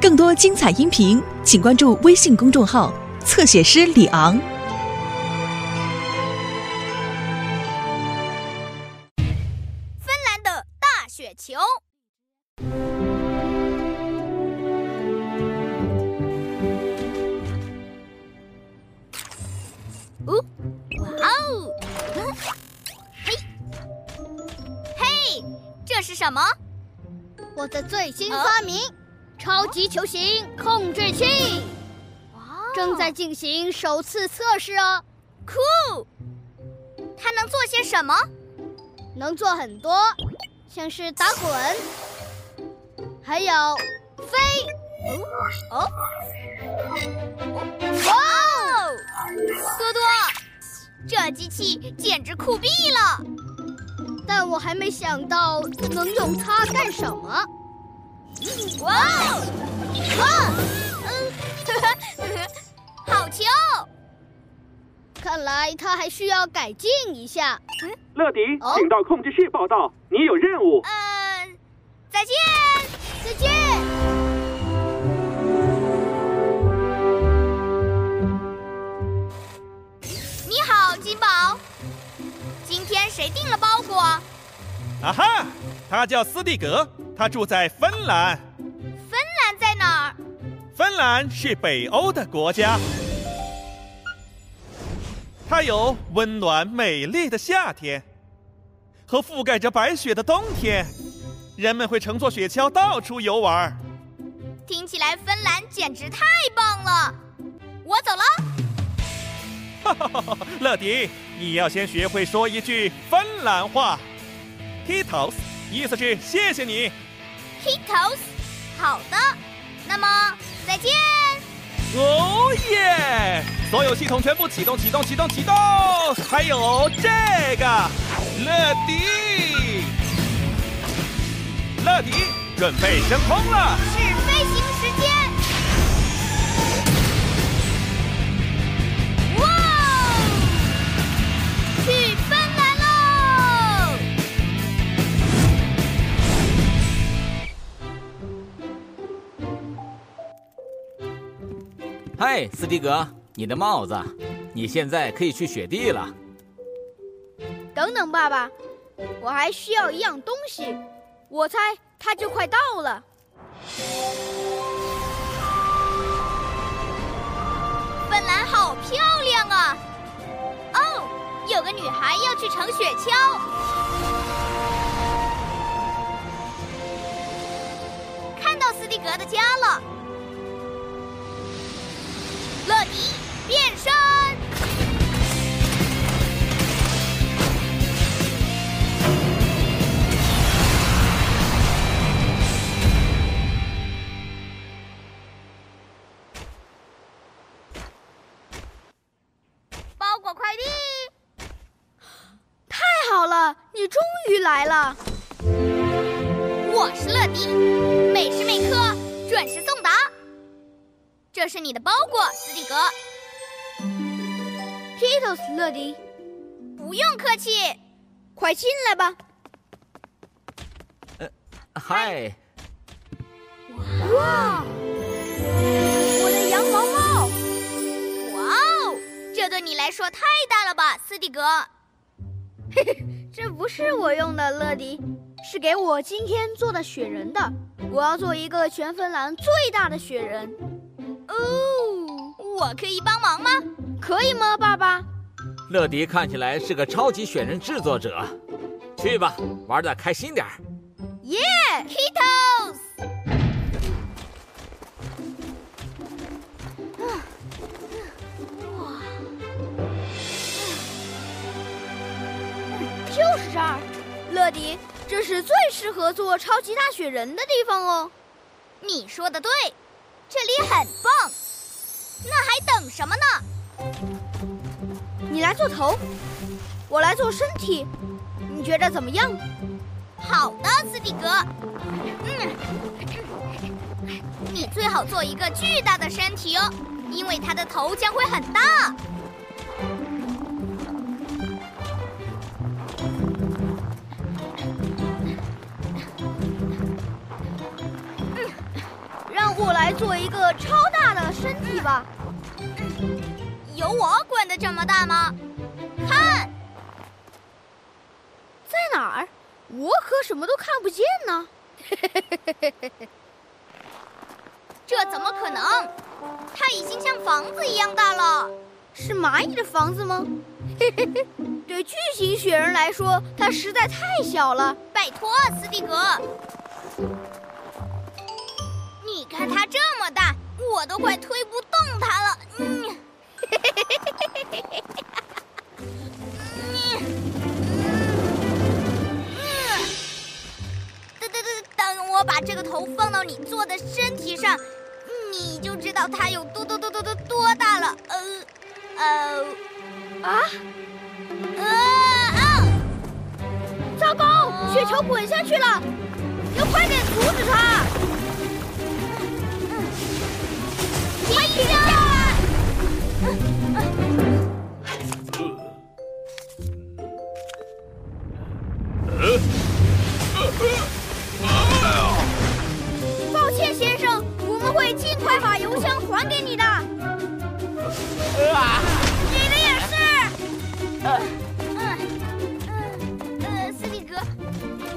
更多精彩音频，请关注微信公众号“侧写师李昂”。芬兰的大雪球。哦，哇哦！嘿，嘿，这是什么？我的最新发明——超级球形控制器，正在进行首次测试哦。酷！它能做些什么？能做很多，像是打滚，还有飞。哦，哇哦！多多，这机器简直酷毙了！但我还没想到能用它干什么。哇哦！哇，嗯，好球！看来它还需要改进一下。乐迪哦，请到控制室报道，你有任务。嗯，再见。再见。谁订了包裹？啊哈，他叫斯蒂格，他住在芬兰。芬兰在哪儿？芬兰是北欧的国家，它有温暖美丽的夏天和覆盖着白雪的冬天，人们会乘坐雪橇到处游玩。听起来芬兰简直太棒了。我走了。哈哈哈哈！乐迪，你要先学会说一句芬兰话 k i t o s 意思是谢谢你。k i t o s 好的。那么再见。哦耶！所有系统全部启动，启动，启动，启动！还有这个，乐迪，乐迪，准备升空了！嗨，斯蒂格，你的帽子，你现在可以去雪地了。等等，爸爸，我还需要一样东西，我猜它就快到了。芬兰好漂亮啊！哦，有个女孩要去乘雪橇。看到斯蒂格的家了。乐迪变身，包裹快递。太好了，你终于来了。我是乐迪，这是你的包裹，斯蒂格，Pitos 乐迪，不用客气。快进来吧。呃嗨，哇，我的羊毛帽，哇哦，这对你来说太大了吧，斯蒂格？嘿 嘿这不是我用的，乐迪，是给我今天做的雪人的。我要做一个全芬兰最大的雪人，哦，我可以帮忙吗？可以吗，爸爸？乐迪看起来是个超级雪人制作者。去吧，玩的开心点儿。耶、k i t o s 就是这儿，乐迪，这是最适合做超级大雪人的地方哦。你说的对，这里很棒。什么呢？你来做头，我来做身体，你觉得怎么样？好的，斯蒂格。嗯，你最好做一个巨大的身体哦，因为它的头将会很大。嗯我来做一个超大的身体吧。有我管的这么大吗？看，在哪儿？我可什么都看不见呢。这怎么可能？它已经像房子一样大了。是蚂蚁的房子吗？对巨型雪人来说，它实在太小了。拜托，斯蒂格，你看它这么大，我都快推不动它了。嗯，等 等等，等我把这个头放到你做的身体上，你就知道它有多多多多多多大了。呃，呃，啊！啊啊！糟糕，雪球滚下去了，要快点阻止它！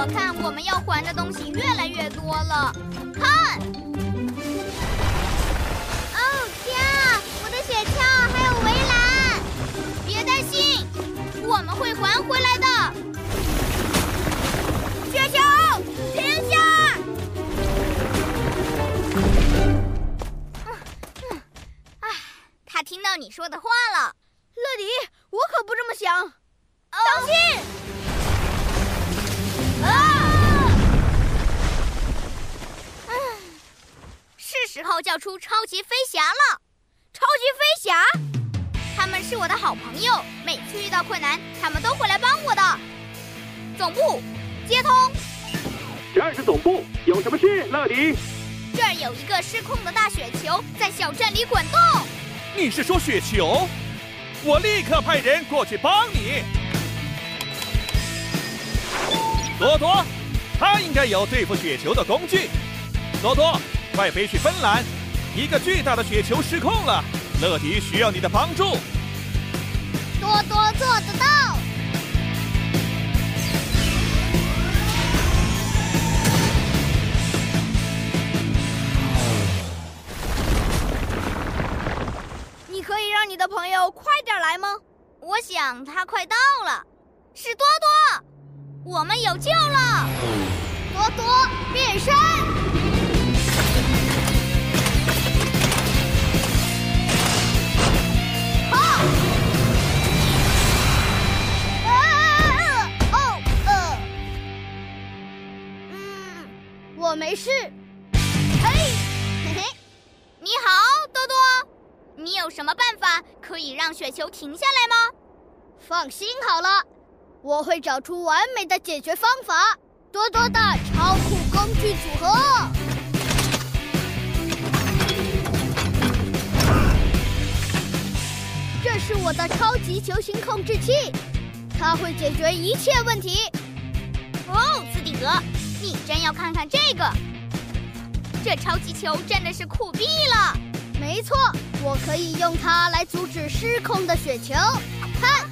我看我们要还的东西越来越多了。看，哦天啊，我的雪橇还有围栏，别担心，我们会还回来的。雪橇，停下！唉，他听到你说的话了。乐迪，我可不这么想。当心！时候叫出超级飞侠了。超级飞侠，他们是我的好朋友，每次遇到困难，他们都会来帮我的。总部接通，这儿是总部，有什么事，乐迪？这儿有一个失控的大雪球在小镇里滚动。你是说雪球？我立刻派人过去帮你。多多，他应该有对付雪球的工具。多多，快飞去芬兰，一个巨大的雪球失控了，乐迪需要你的帮助。多多做得到。你可以让你的朋友快点来吗？我想他快到了。是多多，我们有救了！多多变身！我没事。嘿，嘿嘿，你好，多多，你有什么办法可以让雪球停下来吗？放心好了，我会找出完美的解决方法。多多的超酷工具组合，这是我的超级球形控制器，它会解决一切问题。哦，斯蒂格，你真要看看这个？这超级球真的是酷毙了！没错，我可以用它来阻止失控的雪球。看，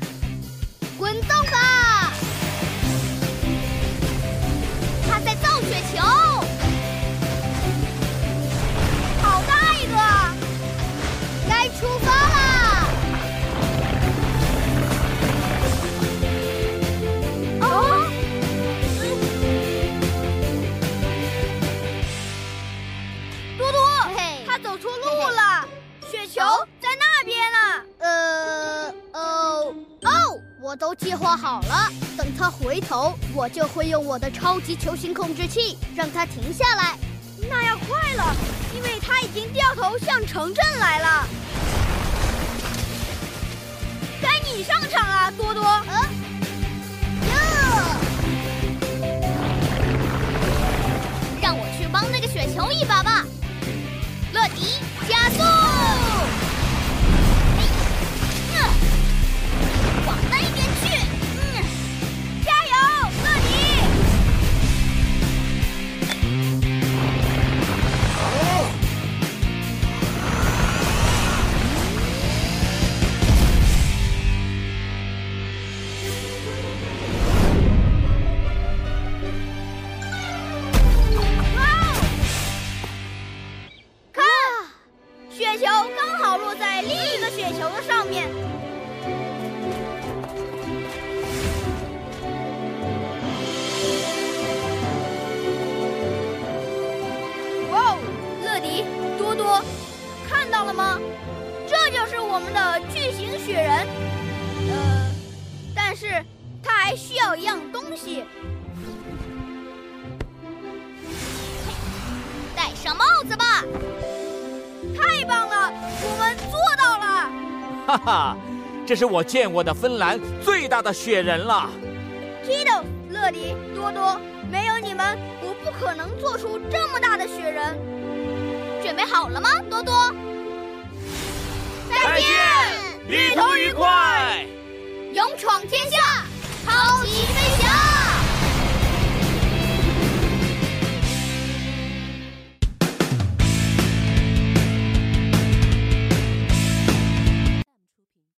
我都计划好了，等他回头，我就会用我的超级球形控制器让他停下来。那要快了，因为他已经掉头向城镇来了。该你上场啊，多多。嗯。让我去帮那个雪球一把吧。雪球刚好落在另一个雪球的上面。哇哦乐迪多多看到了吗？这就是我们的巨型雪人。呃但是他还需要一样东西。戴上帽子吧。太棒了，我们做到了！哈哈，这是我见过的芬兰最大的雪人了。Kido、乐迪、多多，没有你们，我不可能做出这么大的雪人。准备好了吗，多多？再见，旅途愉快，勇闯天下。